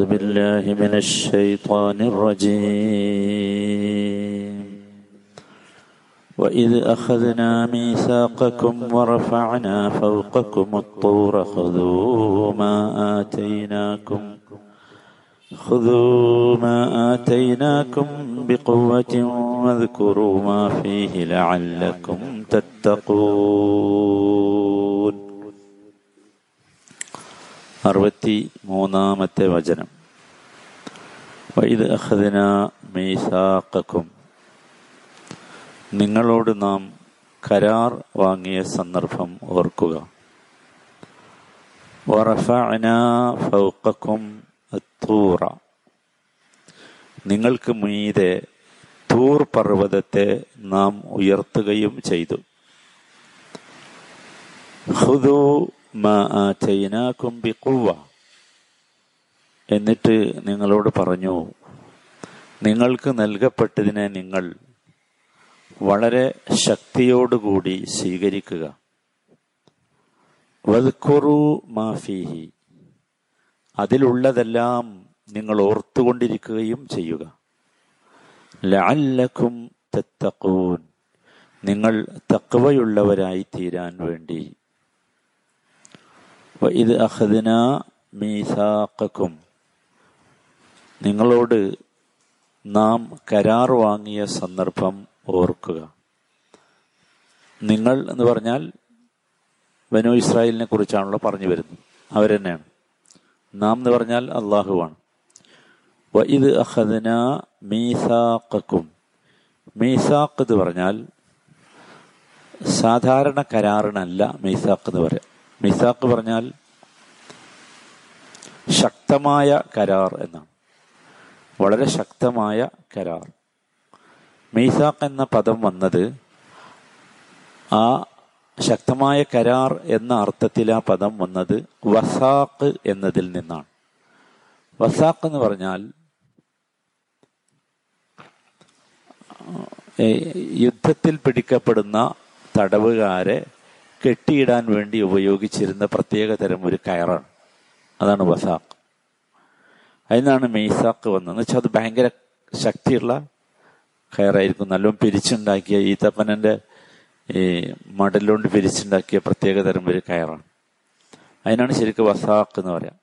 أعوذ بالله من الشيطان الرجيم. وإذ أخذنا ميثاقكم ورفعنا فوقكم الطور خذوا ما آتيناكم. خذوا ما آتيناكم بقوة واذكروا ما فيه لعلكم تتقون. അറുപത്തി മൂന്നാമത്തെ വചനം. വൈദ് അഹദന മീസാക്കും നിങ്ങളോട് നാം കരാർ വാങ്ങിയ സന്ദർഭം ഓർക്കുക. നിങ്ങൾക്ക് മീതെ തൂർ പർവതത്തെ നാം ഉയർത്തുകയും ചെയ്തു. എന്നിട്ട് നിങ്ങളോട് പറഞ്ഞു നിങ്ങൾക്ക് നൽകപ്പെട്ടതിനെ നിങ്ങൾ വളരെ ശക്തിയോടുകൂടി സ്വീകരിക്കുക. വൽക്കുറു മാഫീഹി അതിലുള്ളതെല്ലാം നിങ്ങൾ ഓർത്തുകൊണ്ടിരിക്കുകയും ചെയ്യുക. ലഅല്ലക്കും തെത്തക്കൂൻ നിങ്ങൾ തക്കവയുള്ളവരായി തീരാൻ വേണ്ടി ഇത് മീസാക്കും നിങ്ങളോട് നാം കരാർ വാങ്ങിയ സന്ദർഭം ഓർക്കുക. നിങ്ങൾ എന്ന് പറഞ്ഞാൽ ബനു ഇസ്രായേലിനെ കുറിച്ചാണല്ലോ പറഞ്ഞു വരുന്നത്. അവരെന്നെയാണ് നാം എന്ന് പറഞ്ഞാൽ അള്ളാഹുവാണ് ഇത് അഹദന മീസാക്കും മീസാക്ക് എന്ന് പറഞ്ഞാൽ സാധാരണ കരാറിനല്ല മീസാക്ക് എന്ന് പറയാം. മിസാക്ക് പറഞ്ഞാൽ ശക്തമായ കരാർ എന്നാണ്. വളരെ ശക്തമായ കരാർ. മീസാക്ക് എന്ന പദം വന്നത് ആ ശക്തമായ കരാർ എന്ന അർത്ഥത്തിൽ ആ പദം വന്നത് വസാഖ് എന്നതിൽ നിന്നാണ്. വസാഖ് എന്ന് പറഞ്ഞാൽ യുദ്ധത്തിൽ പിടിക്കപ്പെടുന്ന തടവുകാരെ കെട്ടിയിടാൻ വേണ്ടി ഉപയോഗിച്ചിരുന്ന പ്രത്യേക തരം ഒരു കയറാണ്. അതാണ് വസാഖ്. അതിനാണ് മെയ്സാക്ക് വന്നത്. വെച്ചാൽ അത് ഭയങ്കര ശക്തിയുള്ള കയറായിരിക്കും. നല്ലോണം പിരിച്ചുണ്ടാക്കിയ ഈത്തപ്പനന്റെ ഈ മടലുകൊണ്ട് പിരിച്ചുണ്ടാക്കിയ പ്രത്യേക തരം ഒരു കയറാണ്. അതിനാണ് ശരിക്കും വസാഖ് എന്ന് പറയാം.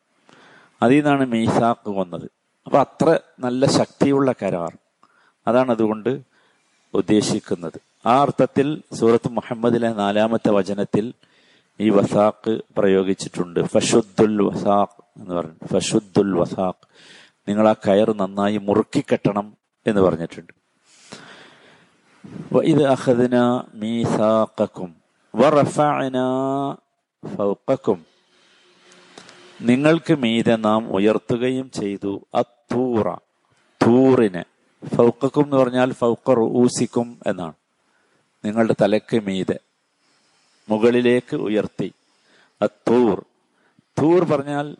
അതിൽ നിന്നാണ് മെയ്സാക്ക് വന്നത്. അപ്പൊ അത്ര നല്ല ശക്തിയുള്ള കരാർ. അതാണ് അതുകൊണ്ട് ഉദ്ദേശിക്കുന്നത്. ആ അർത്ഥത്തിൽ സൂറത്ത് മുഹമ്മദിലെ നാലാമത്തെ വചനത്തിൽ ഈ വസാഖ് പ്രയോഗിച്ചിട്ടുണ്ട്. ഫഷുദ്ദുൽ വസാഖ് എന്ന് പറഞ്ഞു. ഫഷുദ്ദുൽ വസാഖ്. നിങ്ങൾ ആ കയർ നന്നായി മുറുക്കിക്കെട്ടണം എന്ന് പറഞ്ഞിട്ടുണ്ട്. ഇത് അഹദിന മീസാക്കും ഫൗഖക്കും. നിങ്ങൾക്ക് മീതെ നാം ഉയർത്തുകയും ചെയ്തു. അത്തൂറ തൂറിനെ. ഫൗക്കും എന്ന് പറഞ്ഞാൽ ഫൗക്ക ഊസിക്കും എന്നാണ്. നിങ്ങളുടെ തലക്ക് മീതെ മുകളിലേക്ക് ഉയർത്തി. അത്തൂർ തൂർ. പറഞ്ഞാൽ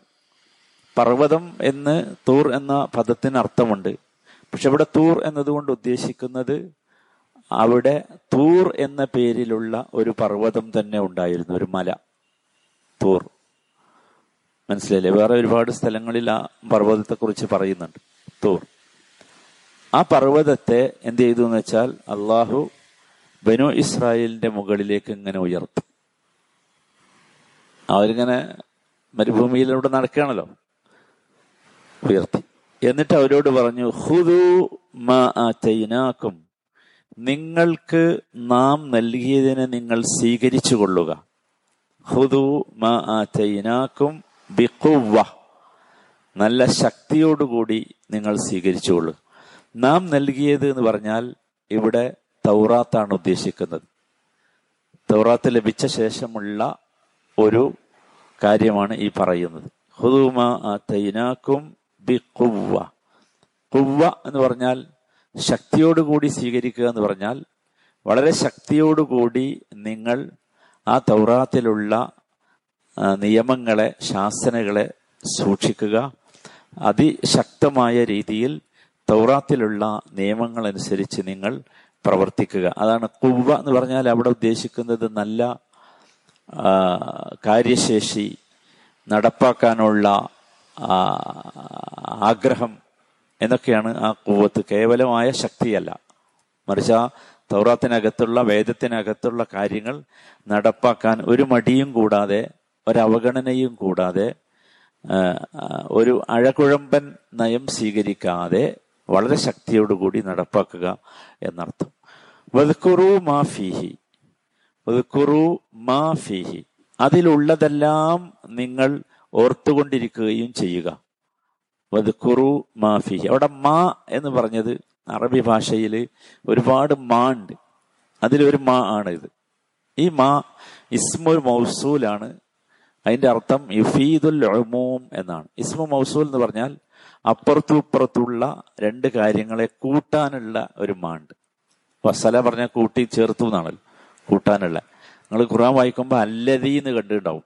പർവതം എന്ന് തൂർ എന്ന പദത്തിന് അർത്ഥമുണ്ട്. പക്ഷെ ഇവിടെ തൂർ എന്നതുകൊണ്ട് ഉദ്ദേശിക്കുന്നത് അവിടെ തൂർ എന്ന പേരിലുള്ള ഒരു പർവതം തന്നെ ഉണ്ടായിരുന്നു ഒരു മല. തൂർ. മനസ്സിലായില്ലേ? വേറെ ഒരുപാട് സ്ഥലങ്ങളിൽ ആ പർവതത്തെ കുറിച്ച് പറയുന്നുണ്ട്. തൂർ. ആ പർവതത്തെ എന്ത് ചെയ്തു എന്ന് വെച്ചാൽ അള്ളാഹു ബനു ഇസ്രായേലിന്റെ മുകളിലേക്ക് ഇങ്ങനെ ഉയർത്തും. അവരിങ്ങനെ മരുഭൂമിയിലൂടെ നടക്കുകയാണല്ലോ. ഉയർത്തി. എന്നിട്ട് അവരോട് പറഞ്ഞു ഹുദു മാക്കും നിങ്ങൾക്ക് നാം നൽകിയതിനെ നിങ്ങൾ സ്വീകരിച്ചു കൊള്ളുക ഹുദു മാക്കും ബിക്കുവ നല്ല ശക്തിയോടുകൂടി നിങ്ങൾ സ്വീകരിച്ചു കൊള്ളുക നാം നൽകിയത് എന്ന് പറഞ്ഞാൽ ഇവിടെ തൗറാത്താണ് ഉദ്ദേശിക്കുന്നത്. തൗറാത്ത് ലഭിച്ച ശേഷമുള്ള ഒരു കാര്യമാണ് ഈ പറയുന്നത്. ബി കുവ്വ എന്ന് പറഞ്ഞാൽ ശക്തിയോടുകൂടി സ്വീകരിക്കുക എന്ന് പറഞ്ഞാൽ വളരെ ശക്തിയോടുകൂടി നിങ്ങൾ ആ തൗറാത്തിലുള്ള നിയമങ്ങളെ ശാസനകളെ സൂക്ഷിക്കുക. അതിശക്തമായ രീതിയിൽ തൗറാത്തിലുള്ള നിയമങ്ങൾ അനുസരിച്ച് നിങ്ങൾ പ്രവർത്തിക്കുക. അതാണ് കുവ്വ എന്ന് പറഞ്ഞാൽ അവിടെ ഉദ്ദേശിക്കുന്നത് നല്ല കാര്യശേഷി നടപ്പാക്കാനുള്ള ആഗ്രഹം എന്നൊക്കെയാണ് ആ കൂവത്ത് കേവലമായ ശക്തിയല്ല. മറിച്ച് തൗറാത്തിനകത്തുള്ള വേദത്തിനകത്തുള്ള കാര്യങ്ങൾ നടപ്പാക്കാൻ ഒരു മടിയും കൂടാതെ ഒരവഗണനയും കൂടാതെ ഒരു അഴകുഴമ്പൻ നയം സ്വീകരിക്കാതെ വളരെ ശക്തിയോടുകൂടി നടപ്പാക്കുക എന്നർത്ഥം. വെൽക്കുറു മാ ഫീഹി. വെൽക്കുറു മാ ഫീഹി. അതിലുള്ളതെല്ലാം നിങ്ങൾ ഓർത്തുകൊണ്ടിരിക്കുകയും ചെയ്യുക. വെൽക്കുറു മാ ഫീഹി. അവിടെ മാ എന്ന് പറഞ്ഞത് അറബി ഭാഷയിൽ ഒരുപാട് മാ ഉണ്ട്. അതിലൊരു മാ ആണ് ഇത് ഈ മാ ഇസ്മുൽ മൗസൂലാണ്. അതിന്റെ അർത്ഥം യുഫീദുൽ എന്നാണ്. ഇസ്മു മൗസൂൽ എന്ന് പറഞ്ഞാൽ അപ്പുറത്തും ഇപ്പുറത്തുള്ള രണ്ട് കാര്യങ്ങളെ കൂട്ടാനുള്ള ഒരു മാണ്ട്. വസല പറഞ്ഞ കൂട്ടി ചേർത്തു എന്നാണല്ലോ കൂട്ടാനുള്ള. നിങ്ങൾ ഖുറാൻ വായിക്കുമ്പോൾ അല്ലതി എന്ന് കണ്ടിട്ടുണ്ടാവും.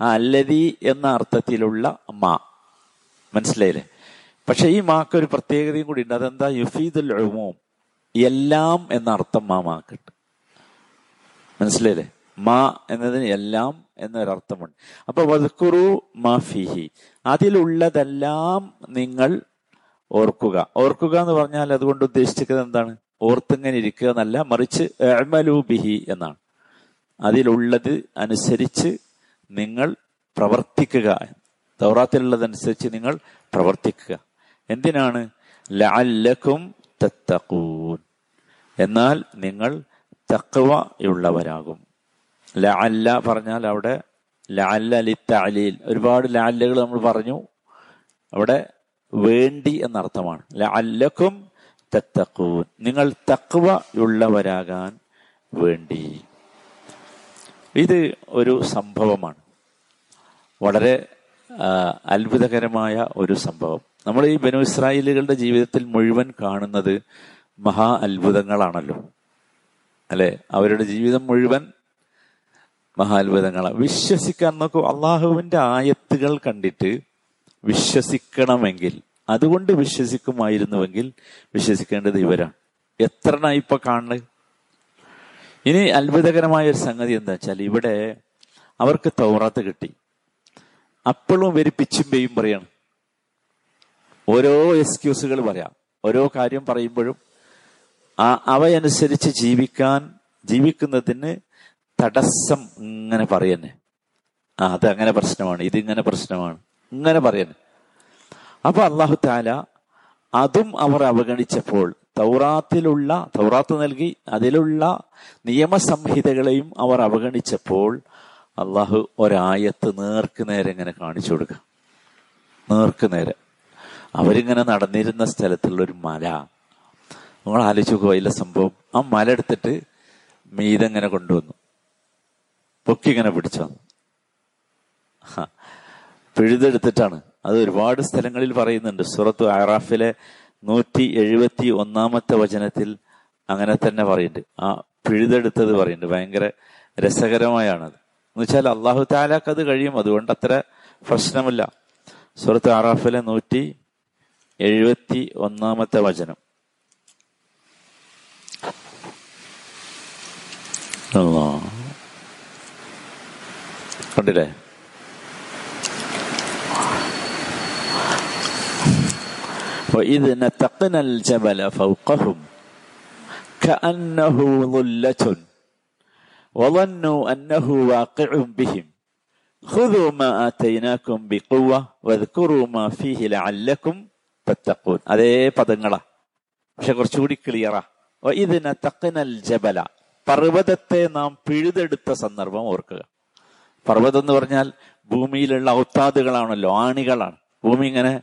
ആ അല്ലതി എന്ന അർത്ഥത്തിലുള്ള മാ. മനസ്സിലായില്ലേ? പക്ഷെ ഈ മാക്ക് ഒരു പ്രത്യേകതയും കൂടി ഉണ്ട്. അതെന്താ? യുഫീദുൽ ഉമൂം. എല്ലാം എന്ന അർത്ഥം മാ മാക്കിട്ട്. മനസ്സിലായില്ലേ? മാ എന്നതിന് എല്ലാം എന്നൊരർത്ഥമുണ്ട്. അപ്പൊ വധുക്കുറു മാഫിഹി. അതിലുള്ളതെല്ലാം നിങ്ങൾ ഓർക്കുക. ഓർക്കുക എന്ന് പറഞ്ഞാൽ അതുകൊണ്ട് ഉദ്ദേശിച്ചത് എന്താണ്? ഓർത്തിങ്ങനെ ഇരിക്കുക എന്നല്ല മറിച്ച് ബിഹി എന്നാണ്. അതിലുള്ളത് അനുസരിച്ച് നിങ്ങൾ പ്രവർത്തിക്കുക. തൗറാത്തിലുള്ളതനുസരിച്ച് നിങ്ങൾ പ്രവർത്തിക്കുക. എന്തിനാണ്? ലഅല്ലക്കും തത്തക്കൂൻ എന്നാൽ നിങ്ങൾ തക്വയുള്ളവരാകും ലഅല്ല പറഞ്ഞാൽ അവിടെ ലഅല്ല ലിത്തലീൽ ഒരുപാട് ലഅല്ലകൾ നമ്മൾ പറഞ്ഞു. അവിടെ വേണ്ടി എന്നർത്ഥമാണ്. ലഅല്ലക്കും തത്തഖൂൻ. നിങ്ങൾ തക്വയുള്ളവരാകാൻ വേണ്ടി. ഇത് ഒരു സംഭവമാണ്. വളരെ അത്ഭുതകരമായ ഒരു സംഭവം. നമ്മൾ ഈ ബനു ഇസ്രായേലുകളുടെ ജീവിതത്തിൽ മുഴുവൻ കാണുന്നത് മഹാ അത്ഭുതങ്ങളാണല്ലോ. അല്ലെ? അവരുടെ ജീവിതം മുഴുവൻ മഹാ അത്ഭുതങ്ങളാണ് വിശ്വസിക്കാൻ നോക്കൂ അള്ളാഹുവിന്റെ ആയത്തുകൾ കണ്ടിട്ട് വിശ്വസിക്കണമെങ്കിൽ അതുകൊണ്ട് വിശ്വസിക്കുമായിരുന്നുവെങ്കിൽ വിശ്വസിക്കേണ്ടത് ഇവരാണ്. എത്ര ഇപ്പൊ കാണുന്നത് ഇനി അത്ഭുതകരമായ ഒരു സംഗതി എന്താ വെച്ചാൽ ഇവിടെ അവർക്ക് തൗറാത്ത് കിട്ടി. അപ്പോഴും ഇവർ പിച്ചും പെയ്യും പറയാണ്. ഓരോ എക്സ്ക്യൂസുകൾ പറയാം. ഓരോ കാര്യം പറയുമ്പോഴും ആ അവയനുസരിച്ച് ജീവിക്കാൻ ജീവിക്കുന്നതിന് തടസ്സം ഇങ്ങനെ പറയന്നെ. ആ അത് അങ്ങനെ പ്രശ്നമാണ് ഇതിങ്ങനെ പ്രശ്നമാണ് ഇങ്ങനെ പറയന്നെ. അപ്പൊ അള്ളാഹു താല അതും അവർ അവഗണിച്ചപ്പോൾ തൗറാത്തിലുള്ള തൗറാത്ത് നൽകി അതിലുള്ള നിയമസംഹിതകളെയും അവർ അവഗണിച്ചപ്പോൾ അള്ളാഹു ഒരായത്ത് നേർക്ക് നേരെ ഇങ്ങനെ കാണിച്ചു കൊടുക്കുക നേർക്ക് നേരെ. അവരിങ്ങനെ നടന്നിരുന്ന സ്ഥലത്തുള്ള ഒരു മല. നിങ്ങൾ ആലോചിച്ച് അതിലെ സംഭവം. ആ മല എടുത്തിട്ട് മീതെങ്ങനെ കൊണ്ടുവന്നു. പൊക്കി ഇങ്ങനെ പിടിച്ചു? പിഴുതെടുത്തിട്ടാണ്. അത് ഒരുപാട് സ്ഥലങ്ങളിൽ പറയുന്നുണ്ട്. സൂറത്ത് ആറാഫിലെ നൂറ്റി എഴുപത്തി ഒന്നാമത്തെ വചനത്തിൽ അങ്ങനെ തന്നെ പറയുന്നുണ്ട്. ആ പിഴുതെടുത്തത് പറയുന്നുണ്ട്. ഭയങ്കര രസകരമായാണത്. എന്ന് വെച്ചാൽ അള്ളാഹു താലാക്ക് അത് കഴിയും. അതുകൊണ്ട് അത്ര പ്രശ്നമില്ല. സൂറത്ത് ആറാഫിലെ നൂറ്റി എഴുപത്തി ഒന്നാമത്തെ വചനം. അല്ലാ. കണ്ടില്ലേ وإذ نتقنا الجبل فوقهم كأنه ظلة وظنوا أنه واقع بهم خذوا ما آتيناكم بقوة واذكروا ما فيه لعلكم تتقون അതേ പദങ്ങളാ പക്ഷെ കുറച്ചുകൂടി ക്ലിയറാ ഇത് നത്തക്കനൽ ജബല പർവ്വതത്തെ നാം പിഴുതെടുത്ത സന്ദർഭം ഓർക്കുക പർവതം എന്ന് പറഞ്ഞാൽ ഭൂമിയിലുള്ള ഔത്താദുകളാണല്ലോ ആണികളാണ്. ഭൂമി ഇങ്ങനെ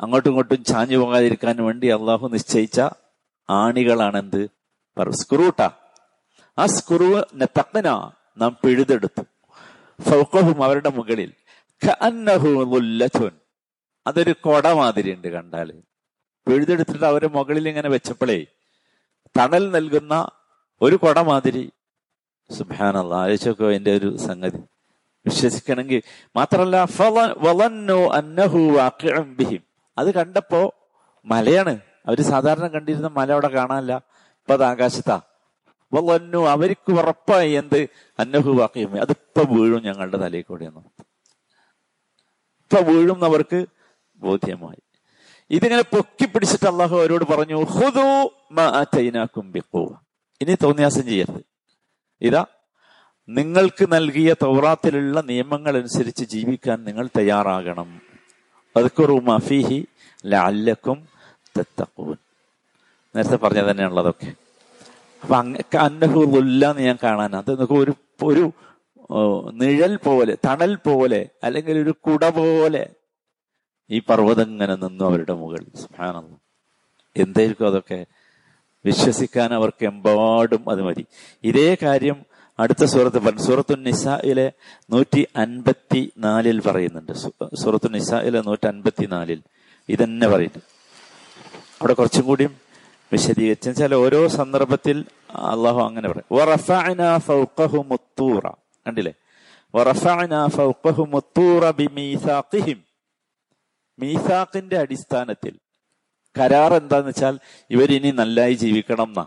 അങ്ങോട്ടും ഇങ്ങോട്ടും ചാഞ്ഞു പോകാതിരിക്കാൻ വേണ്ടി അള്ളാഹു നിശ്ചയിച്ച ആണികളാണ് എന്ത് സ്ക്രൂട്ട. ആ സ്ക്രൂ തക്കന നാം പിഴുതെടുത്തു. ഫൗക്കഹും അവരുടെ മുകളിൽ. അതൊരു കൊട മാതിരി ഉണ്ട് കണ്ടാൽ. പിഴുതെടുത്തിട്ട് അവരുടെ മുകളിൽ ഇങ്ങനെ വെച്ചപ്പോഴേ തണൽ നൽകുന്ന ഒരു കൊട മാതിരി. സുബാനല്ല ആലോചിച്ചോക്കോ എന്റെ ഒരു സംഗതി. വിശ്വസിക്കണമെങ്കിൽ. മാത്രമല്ല അത് കണ്ടപ്പോ മലയാണ്. അവർ സാധാരണ കണ്ടിരുന്ന മല അവിടെ കാണാനല്ല. ഇപ്പൊ അത് ആകാശത്താ. വന്നു അവർക്ക് ഉറപ്പായി എന്ത്? അന്നഹു വാക്കിയും അതിപ്പോ വീഴും ഞങ്ങളുടെ തലയിൽ കൂടെ എന്ന്. ഇപ്പൊ വീഴും അവർക്ക് ബോധ്യമായി. ഇതിങ്ങനെ പൊക്കി പിടിച്ചിട്ട് അള്ളാഹു അവരോട് പറഞ്ഞു ഹുദു ഇനി തോന്നിയാസം ചെയ്യരുത്. ഇതാ നിങ്ങൾക്ക് നൽകിയ തൗറാത്തിലുള്ള നിയമങ്ങൾ അനുസരിച്ച് ജീവിക്കാൻ നിങ്ങൾ തയ്യാറാകണം. അതൊക്കെ മഫീഹി ലഅല്ലക്കും തെത്തക്കൂൻ നേരത്തെ പറഞ്ഞ തന്നെയാണുള്ളതൊക്കെ അപ്പൊ അന്നഹുല്ല എന്ന് ഞാൻ കാണാൻ അത് ഒരു ഒരു നിഴൽ പോലെ തണൽ പോലെ അല്ലെങ്കിൽ ഒരു കുട പോലെ ഈ പർവതം ഇങ്ങനെ നിന്നു അവരുടെ മുകളിൽ സുബ്ഹാനല്ലാഹ് എന്തായിരിക്കും അതൊക്കെ? വിശ്വസിക്കാൻ അവർക്ക് എമ്പാടും അത് മതി. ഇതേ കാര്യം അടുത്ത സൂറത്ത് സൂറത്തു നിസയിലെ നൂറ്റി അൻപത്തി നാലിൽ പറയുന്നുണ്ട്. സൂറത്തു നിസയിലെ നൂറ്റി അൻപത്തി നാലിൽ ഇതന്നെ പറയുന്നു. അവിടെ കുറച്ചും കൂടിയും വിശദീകരിച്ചു വെച്ചാൽ ഓരോ സന്ദർഭത്തിൽ അള്ളാഹു അങ്ങനെ പറയും. കണ്ടില്ലേ? മീസാഖിന്റെ അടിസ്ഥാനത്തിൽ കരാർ എന്താന്ന് വെച്ചാൽ ഇവരിനി നല്ലായി ജീവിക്കണം എന്നാ.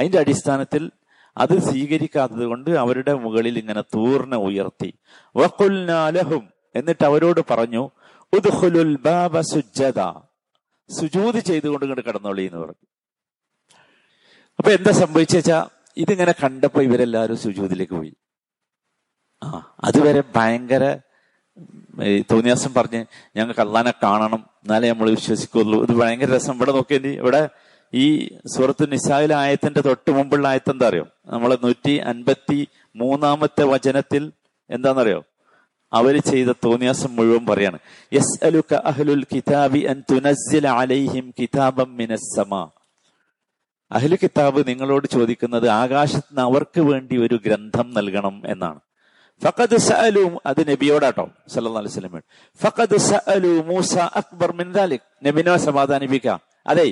അതിന്റെ അടിസ്ഥാനത്തിൽ അത് സ്വീകരിക്കാത്തത് കൊണ്ട് അവരുടെ മുകളിൽ ഇങ്ങനെ തൂർന്ന് ഉയർത്തി. വക്കുൽനാലഹും എന്നിട്ട് അവരോട് പറഞ്ഞു ഉദ്ഖുലുൽ ബാബ സുജ്ജദ. സുജൂത് ചെയ്തുകൊണ്ട് ഇങ്ങോട്ട് കടന്നോളി എന്ന് പറഞ്ഞു. അപ്പൊ എന്താ സംഭവിച്ചാ ഇതിങ്ങനെ കണ്ടപ്പോ ഇവരെല്ലാരും സുജൂതിലേക്ക് പോയി. ആ അതുവരെ ഭയങ്കര തോന്നിയാസം പറഞ്ഞ് ഞങ്ങൾക്ക് അള്ളാനെ കാണണം എന്നാലേ നമ്മൾ വിശ്വസിക്കുള്ളൂ. ഇത് ഭയങ്കര രസം. ഇവിടെ നോക്കിയാൽ ഇവിടെ ഈ സൂറത്ത് നിസായിലെ ആയത്തിന്റെ തൊട്ട് മുമ്പുള്ള ആയത്ത് എന്താ അറിയോ? നമ്മൾ നൂറ്റി അൻപത്തി മൂന്നാമത്തെ വചനത്തിൽ എന്താണെന്നറിയോ? അവർ ചെയ്ത തോന്നിയാസം മുഴുവൻ പറയാണ് യസ് അലുക അഹ്ലുൽ കിതാബി അൻ അലൈഹിം കിതാബം മിനസ്സമാ അഹ്ലു കിതാബ് നിങ്ങളോട് ചോദിക്കുന്നത് ആകാശത്ത് നിന്ന് അവർക്ക് വേണ്ടി ഒരു ഗ്രന്ഥം നൽകണം എന്നാണ്. ഫഖദ് സഅലു അത് നബിയോടാട്ടോ സല്ലല്ലാഹു അലൈഹി വസല്ലം. ഫഖദ് സഅലു മൂസ അക്ബർ മിൻ ദാലിക്. നബിനെ സമാധാനിപ്പിക്കാം. അതെ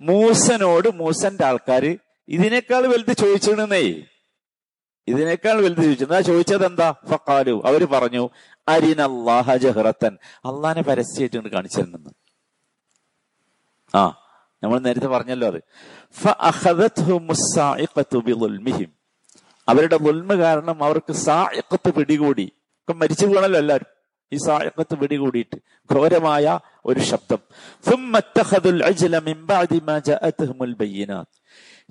മൂസനോട് മൂസന്റെ ആൾക്കാര് ഇതിനേക്കാൾ വലുത് ചോദിച്ചിരുന്നേ. ഇതിനേക്കാൾ വലുത് ചോദിച്ചു. എന്നാ ചോദിച്ചത് എന്താ ഫക്കാലു അവർ പറഞ്ഞു അരിൻ അള്ളാഹ ജഹ്റത്തൻ. അള്ളാഹാനെ പരസ്യമായിട്ട് കൊണ്ട് കാണിച്ചിരുന്നെന്ന്. ആ നമ്മൾ നേരത്തെ പറഞ്ഞല്ലോ അത്. അവരുടെ ഉൽമ കാരണം അവർക്ക് സായക്കത്ത് പിടികൂടി. ഒക്കെ മരിച്ചു പോകണല്ലോ എല്ലാവരും. ഈ സായക്കത്ത് പിടികൂടിയിട്ട് ഘോരമായ ഒരു ശബ്ദം.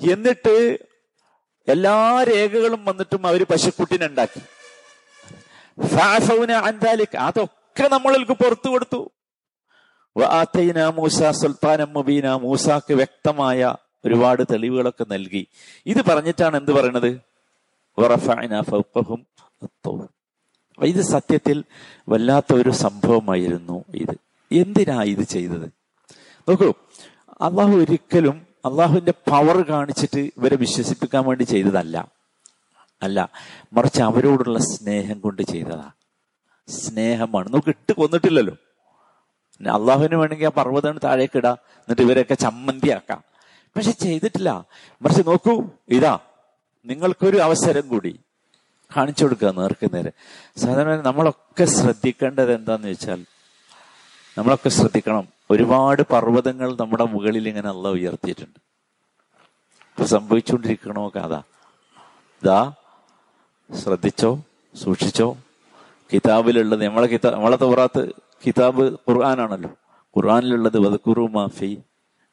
എന്നിട്ട് എല്ലാ രേഖകളും വന്നിട്ടും അവർ പശുക്കുട്ടിനെ ഉണ്ടാക്കി. ഫഅഫൗന അൻ ദാലിക്. അതൊക്കെ നമ്മളിൽക്ക് പുറത്തു കൊടുത്തു. മൂസ സുൽത്താനം മുബീന. മൂസാക്ക് വ്യക്തമായ ഒരുപാട് തെളിവുകളൊക്കെ നൽകി. ഇത് പറഞ്ഞിട്ടാണ് എന്ത് പറയണത്? ഇത് സത്യത്തിൽ വല്ലാത്ത ഒരു സംഭവമായിരുന്നു ഇത്. എന്തിനാ ഇത് ചെയ്തത്? നോക്കൂ അള്ളാഹു ഒരിക്കലും അള്ളാഹുവിന്റെ പവർ കാണിച്ചിട്ട് ഇവരെ വിശ്വസിപ്പിക്കാൻ വേണ്ടി ചെയ്തതല്ല. അല്ല മറിച്ച് അവരോടുള്ള സ്നേഹം കൊണ്ട് ചെയ്തതാ. സ്നേഹമാണ്. നമുക്ക് ഇട്ട് കൊന്നിട്ടില്ലല്ലോ. അള്ളാഹുവിന് വേണമെങ്കിൽ ആ പർവതം താഴേക്ക് ഇടാം. എന്നിട്ട് ഇവരെയൊക്കെ ചമ്മന്തിയാക്കാം. പക്ഷെ ചെയ്തിട്ടില്ല. മറിച്ച് നോക്കൂ ഇതാ നിങ്ങൾക്കൊരു അവസരം കൂടി. കാണിച്ചു കൊടുക്കുക നേർക്ക് സാധാരണ നമ്മളൊക്കെ ശ്രദ്ധിക്കേണ്ടത് എന്താന്ന് വെച്ചാൽ നമ്മളൊക്കെ ശ്രദ്ധിക്കണം. ഒരുപാട് പർവതങ്ങൾ നമ്മുടെ മുകളിൽ ഇങ്ങനെ അല്ല ഉയർത്തിയിട്ടുണ്ട്. ഇപ്പൊ സംഭവിച്ചുകൊണ്ടിരിക്കണോ കഥ? ഇതാ ശ്രദ്ധിച്ചോ സൂക്ഷിച്ചോ. കിതാബിലുള്ളത് നമ്മളെ കിതാ നമ്മളെ തോറാത്ത് കിതാബ് ഖുർആാനാണല്ലോ. ഖുർആാനിലുള്ളത് വതക്കുറു മാഫി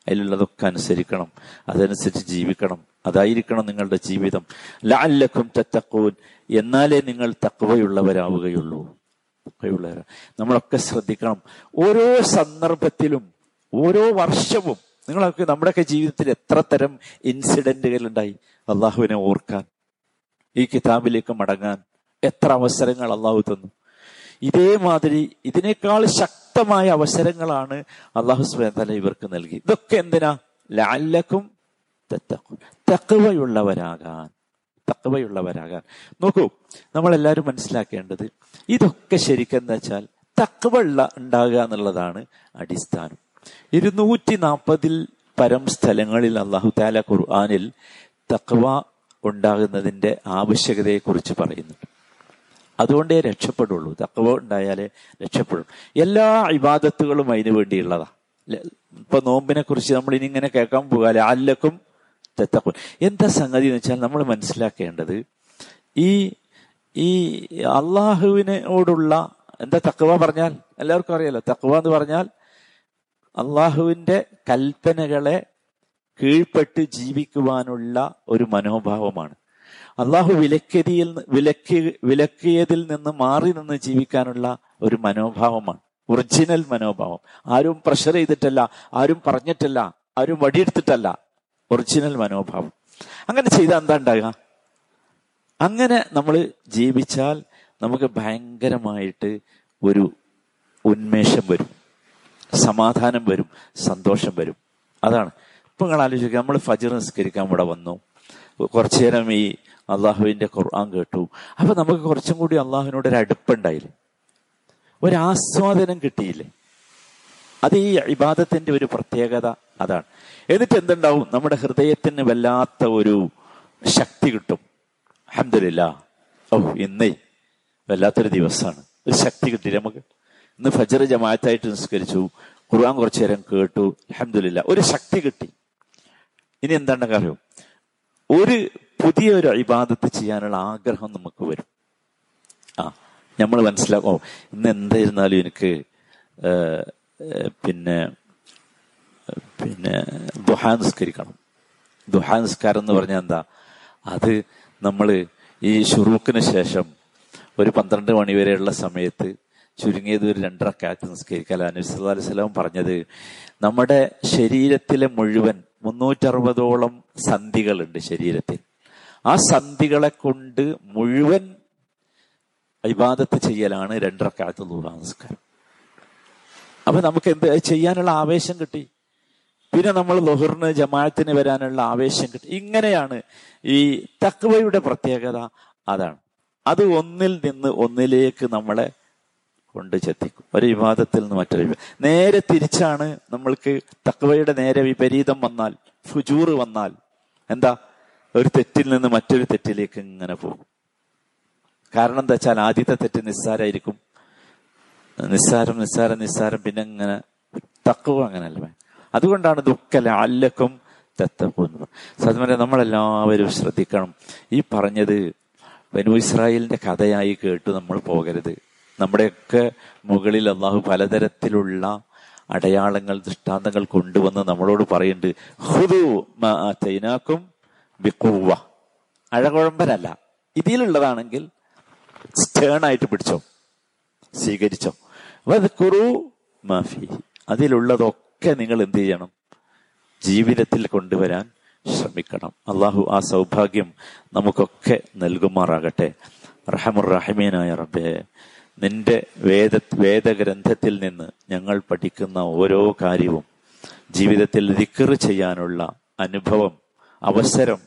അതിലുള്ളതൊക്കെ അനുസരിക്കണം. അതനുസരിച്ച് ജീവിക്കണം. അതായിരിക്കണം നിങ്ങളുടെ ജീവിതം. ലഅല്ലക്കും തത്തക്കോൻ എന്നാലേ നിങ്ങൾ തക്കവയുള്ളവരാവുകയുള്ളൂ തക്കവയുള്ളവരാ നമ്മളൊക്കെ ശ്രദ്ധിക്കണം. ഓരോ സന്ദർഭത്തിലും ഓരോ വർഷവും നിങ്ങളൊക്കെ നമ്മുടെയൊക്കെ ജീവിതത്തിൽ എത്ര തരം ഇൻസിഡന്റുകൾ ഉണ്ടായി അള്ളാഹുവിനെ ഓർക്കാൻ ഈ കിതാബിലേക്ക് മടങ്ങാൻ എത്ര അവസരങ്ങൾ അള്ളാഹു തന്നു. ഇതേമാതിരി ഇതിനേക്കാൾ ശക്തമായ അവസരങ്ങളാണ് അള്ളാഹു സുബാൻ ഇവർക്ക് നൽകി. ഇതൊക്കെ എന്തിനാ? ലാലക്കും തക്കവയുള്ളവരാകാൻ തക്കവയുള്ളവരാകാൻ നോക്കൂ നമ്മളെല്ലാവരും മനസ്സിലാക്കേണ്ടത് ഇതൊക്കെ ശരിക്കെന്ന് വെച്ചാൽ തക്കവള്ള ഉണ്ടാകുക എന്നുള്ളതാണ് അടിസ്ഥാനം. ഇരുന്നൂറ്റി നാൽപ്പതിൽ പരം സ്ഥലങ്ങളിൽ അള്ളാഹു താല ഖുർആാനിൽ തക്വ ഉണ്ടാകുന്നതിന്റെ ആവശ്യകതയെ കുറിച്ച് പറയുന്നുണ്ട്. അതുകൊണ്ടേ രക്ഷപ്പെടുള്ളൂ. തക്കവ ഉണ്ടായാലേ രക്ഷപ്പെടും. എല്ലാ ഇബാദത്തുകളും അതിനു വേണ്ടിയുള്ളതാ. ഇപ്പൊ നോമ്പിനെ കുറിച്ച് നമ്മൾ ഇനി ഇങ്ങനെ കേൾക്കാൻ പോകാല്ലേ അല്ലക്കും തെത്തക്കും എന്താ സംഗതി എന്ന് വെച്ചാൽ നമ്മൾ മനസ്സിലാക്കേണ്ടത് ഈ ഈ അള്ളാഹുവിനോടുള്ള എന്താ തക്കവ പറഞ്ഞാൽ? എല്ലാവർക്കും അറിയാലോ. തക്കവ എന്ന് പറഞ്ഞാൽ അള്ളാഹുവിന്റെ കൽപ്പനകളെ കീഴ്പ്പെട്ട് ജീവിക്കുവാനുള്ള ഒരു മനോഭാവമാണ്. അള്ളാഹു വിലക്കിയതിൽ വിലക്കി വിലക്കിയതിൽ നിന്ന് മാറി നിന്ന് ജീവിക്കാനുള്ള ഒരു മനോഭാവമാണ്. ഒറിജിനൽ മനോഭാവം. ആരും പ്രഷർ ചെയ്തിട്ടല്ല ആരും പറഞ്ഞിട്ടല്ല ആരും വടിയെടുത്തിട്ടല്ല. ഒറിജിനൽ മനോഭാവം. അങ്ങനെ ചെയ്താൽ എന്താ ഉണ്ടാകുക അങ്ങനെ നമ്മൾ ജീവിച്ചാൽ നമുക്ക് ഭയങ്കരമായിട്ട് ഒരു ഉന്മേഷം വരും. സമാധാനം വരും. സന്തോഷം വരും. അതാണ്. ഇപ്പൊ നിങ്ങൾ ആലോചിക്കുക നമ്മൾ ഫജർ നിസ്കരിക്കാൻ ഇവിടെ വന്നു. കുറച്ചു നേരം ഈ അള്ളാഹുവിന്റെ ഖുർആൻ കേട്ടു. അപ്പൊ നമുക്ക് കുറച്ചും കൂടി അള്ളാഹുവിനോട് ഒരു അടുപ്പുണ്ടായില്ലേ? ഒരു ആസ്വാദനം കിട്ടിയില്ലേ? അത് ഈ ഇബാദത്തിന്റെ ഒരു പ്രത്യേകത അതാണ്. എന്നിട്ട് എന്തുണ്ടാവും? നമ്മുടെ ഹൃദയത്തിന് വല്ലാത്ത ഒരു ശക്തി കിട്ടും. അഹമ്മദില്ല ഓ ഇന്ന് വല്ലാത്തൊരു ദിവസമാണ് ഒരു ശക്തി കിട്ടി നമുക്ക്. ഇന്ന് ഫജർ ജമാഅത്തായിട്ട് നിസ്കരിച്ചു. ഖുർആൻ കുറച്ചു നേരം കേട്ടു. അഹമ്മദില്ല ഒരു ശക്തി കിട്ടി. ഇനി എന്താണ് കാര്യം ഒരു പുതിയ ഒരു അഭിബാധത്ത് ചെയ്യാനുള്ള ആഗ്രഹം നമുക്ക് വരും. ആ നമ്മൾ മനസ്സിലാക്കും. ഇന്ന് എന്തായിരുന്നാലും എനിക്ക് പിന്നെ പിന്നെ ദുഹാ നിസ്കരിക്കണം. ദുഹാ നിസ്കാരം എന്ന് പറഞ്ഞാൽ എന്താ? അത് നമ്മൾ ഈ ഷുറൂക്കിന് ശേഷം ഒരു പന്ത്രണ്ട് മണി വരെയുള്ള സമയത്ത് ചുരുങ്ങിയത് ഒരു കാറ്റ് നിസ്കരിക്കാൻ അനുസല്ലാ അലൈഹി സ്വലാം പറഞ്ഞത് നമ്മുടെ ശരീരത്തിലെ മുഴുവൻ മുന്നൂറ്ററുപതോളം സന്ധികളുണ്ട് ശരീരത്തിൽ. ആ സന്ധികളെ കൊണ്ട് മുഴുവൻ ഇബാദത്ത് ചെയ്യലാണ് രണ്ടരക്കാലത്ത് നൂറാം നമസ്കാരം അപ്പൊ നമുക്ക് എന്ത് ചെയ്യാനുള്ള ആവേശം കിട്ടി. പിന്നെ നമ്മൾ ലൊഹറിന് ജമാഅത്തിന് വരാനുള്ള ആവേശം കിട്ടും. ഇങ്ങനെയാണ് ഈ തക്വയുടെ പ്രത്യേകത. അതാണ്. അത് ഒന്നിൽ നിന്ന് ഒന്നിലേക്ക് നമ്മളെ കൊണ്ട് ചെത്തിക്കും ഒരു വിവാദത്തിൽ നിന്ന് മറ്റൊരു നേരെ തിരിച്ചാണ് നമ്മൾക്ക് തക്വയുടെ നേരെ വിപരീതം വന്നാൽ ഫുജൂർ വന്നാൽ എന്താ? ഒരു തെറ്റിൽ നിന്ന് മറ്റൊരു തെറ്റിലേക്ക് ഇങ്ങനെ പോകും. കാരണം എന്താ വെച്ചാൽ ആദ്യത്തെ തെറ്റ് നിസ്സാരായിരിക്കും. നിസ്സാരം നിസ്സാരം നിസ്സാരം പിന്നെ ഇങ്ങനെ അങ്ങനെ അങ്ങനല്ല അതുകൊണ്ടാണ് ദുഃഖല അല്ലക്കും തെത്തപ്പോകുന്നത് സത്യം നമ്മളെല്ലാവരും ശ്രദ്ധിക്കണം. ഈ പറഞ്ഞത് ബനു ഇസ്രായേലിന്റെ കഥയായി കേട്ട് നമ്മൾ പോകരുത്. നമ്മുടെയൊക്കെ മുകളിൽ അള്ളാഹു പലതരത്തിലുള്ള അടയാളങ്ങൾ ദൃഷ്ടാന്തങ്ങൾ കൊണ്ടുവന്ന് നമ്മളോട് പറയുന്നുണ്ട് ഹുദു ചൈനാക്കും ബിക്കുവ അഴകുഴമ്പരല്ല. ഇതിലുള്ളതാണെങ്കിൽ സ്റ്റേൺ ആയിട്ട് പിടിച്ചോ സ്വീകരിച്ചോ. കുറു മാഫി അതിലുള്ളതൊക്കെ നിങ്ങൾ എന്ത് ചെയ്യണം? ജീവിതത്തിൽ കൊണ്ടുവരാൻ ശ്രമിക്കണം. അള്ളാഹു ആ സൗഭാഗ്യം നമുക്കൊക്കെ നൽകുമാറാകട്ടെ. റഹമുറഹിമീനായ റബ്ബേ നിന്റെ വേദ വേദഗ്രന്ഥത്തിൽ നിന്ന് ഞങ്ങൾ പഠിക്കുന്ന ഓരോ കാര്യവും ജീവിതത്തിൽ ദിക്കർ ചെയ്യാനുള്ള അനുഭവം അവസരം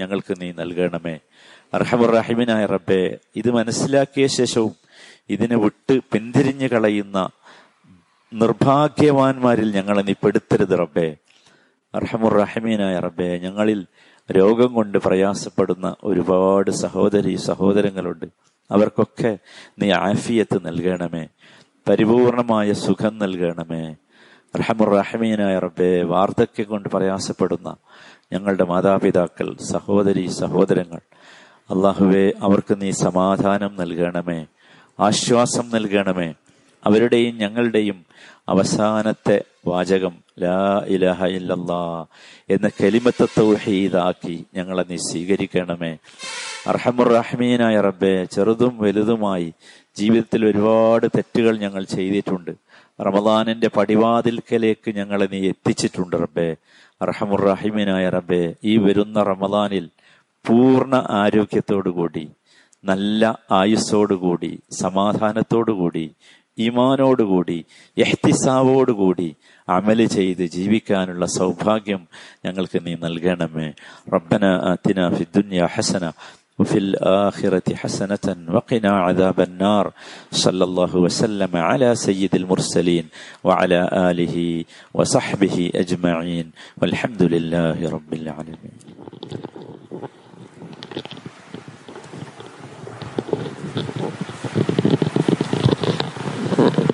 ഞങ്ങൾക്ക് നീ നൽകണമേ. അർഹമുറഹിമിനായ റബ്ബെ ഇത് മനസ്സിലാക്കിയ ശേഷവും ഇതിനെ വിട്ട് പിന്തിരിഞ്ഞു കളയുന്ന നിർഭാഗ്യവാന്മാരിൽ ഞങ്ങളെ നീ പെടുത്തരുത് റബ്ബെ. അർഹമുറഹമീനായ റബ്ബെ ഞങ്ങളിൽ രോഗം കൊണ്ട് പ്രയാസപ്പെടുന്ന ഒരുപാട് സഹോദരി സഹോദരങ്ങളുണ്ട്. അവർക്കൊക്കെ നീ ആഫിയത്ത് നൽകണമേ. പരിപൂർണമായ സുഖം നൽകണമേ. റഹമുറഹമീനായ റബ്ബെ വാർദ്ധക്യം കൊണ്ട് പ്രയാസപ്പെടുന്ന ഞങ്ങളുടെ മാതാപിതാക്കൾ സഹോദരി സഹോദരങ്ങൾ. അള്ളാഹുവെ അവർക്ക് നീ സമാധാനം നൽകണമേ. ആശ്വാസം നൽകണമേ. അവരുടെയും ഞങ്ങളുടെയും അവസാനത്തെ വാചകം ലാ ഇലഹ ഇല്ലല്ലാ എന്ന കലിമത്തെ തൗഹീദാക്കി ഞങ്ങളെ നീ സ്വീകരിക്കണമേ. അർഹമുറഹ്മീനായ റബ്ബെ ചെറുതും വലുതുമായി ജീവിതത്തിൽ ഒരുപാട് തെറ്റുകൾ ഞങ്ങൾ ചെയ്തിട്ടുണ്ട്. റമദാനിന്റെ പടിവാതിൽക്കലേക്ക് ഞങ്ങളെ നീ എത്തിച്ചിട്ടുണ്ട് റബ്ബെ. അർഹമുറഹിമീനായ റബ്ബെ ഈ വരുന്ന റമദാനിൽ പൂർണ ആരോഗ്യത്തോടുകൂടി നല്ല ആയുസ്സോടുകൂടി സമാധാനത്തോടുകൂടി ഈമാനോടുകൂടി എഹ്തിസാവോടുകൂടി അമല് ചെയ്ത് ജീവിക്കാനുള്ള സൗഭാഗ്യം ഞങ്ങൾക്ക് നീ നൽകണമേ റബ്ബന ആതിന ഫിദ്ദുനിയ ഹസന وفي الآخرة حسنة وقنا عذاب النار صلى الله وسلم على سيد المرسلين وعلى آله وصحبه أجمعين والحمد لله رب العالمين Mm-hmm.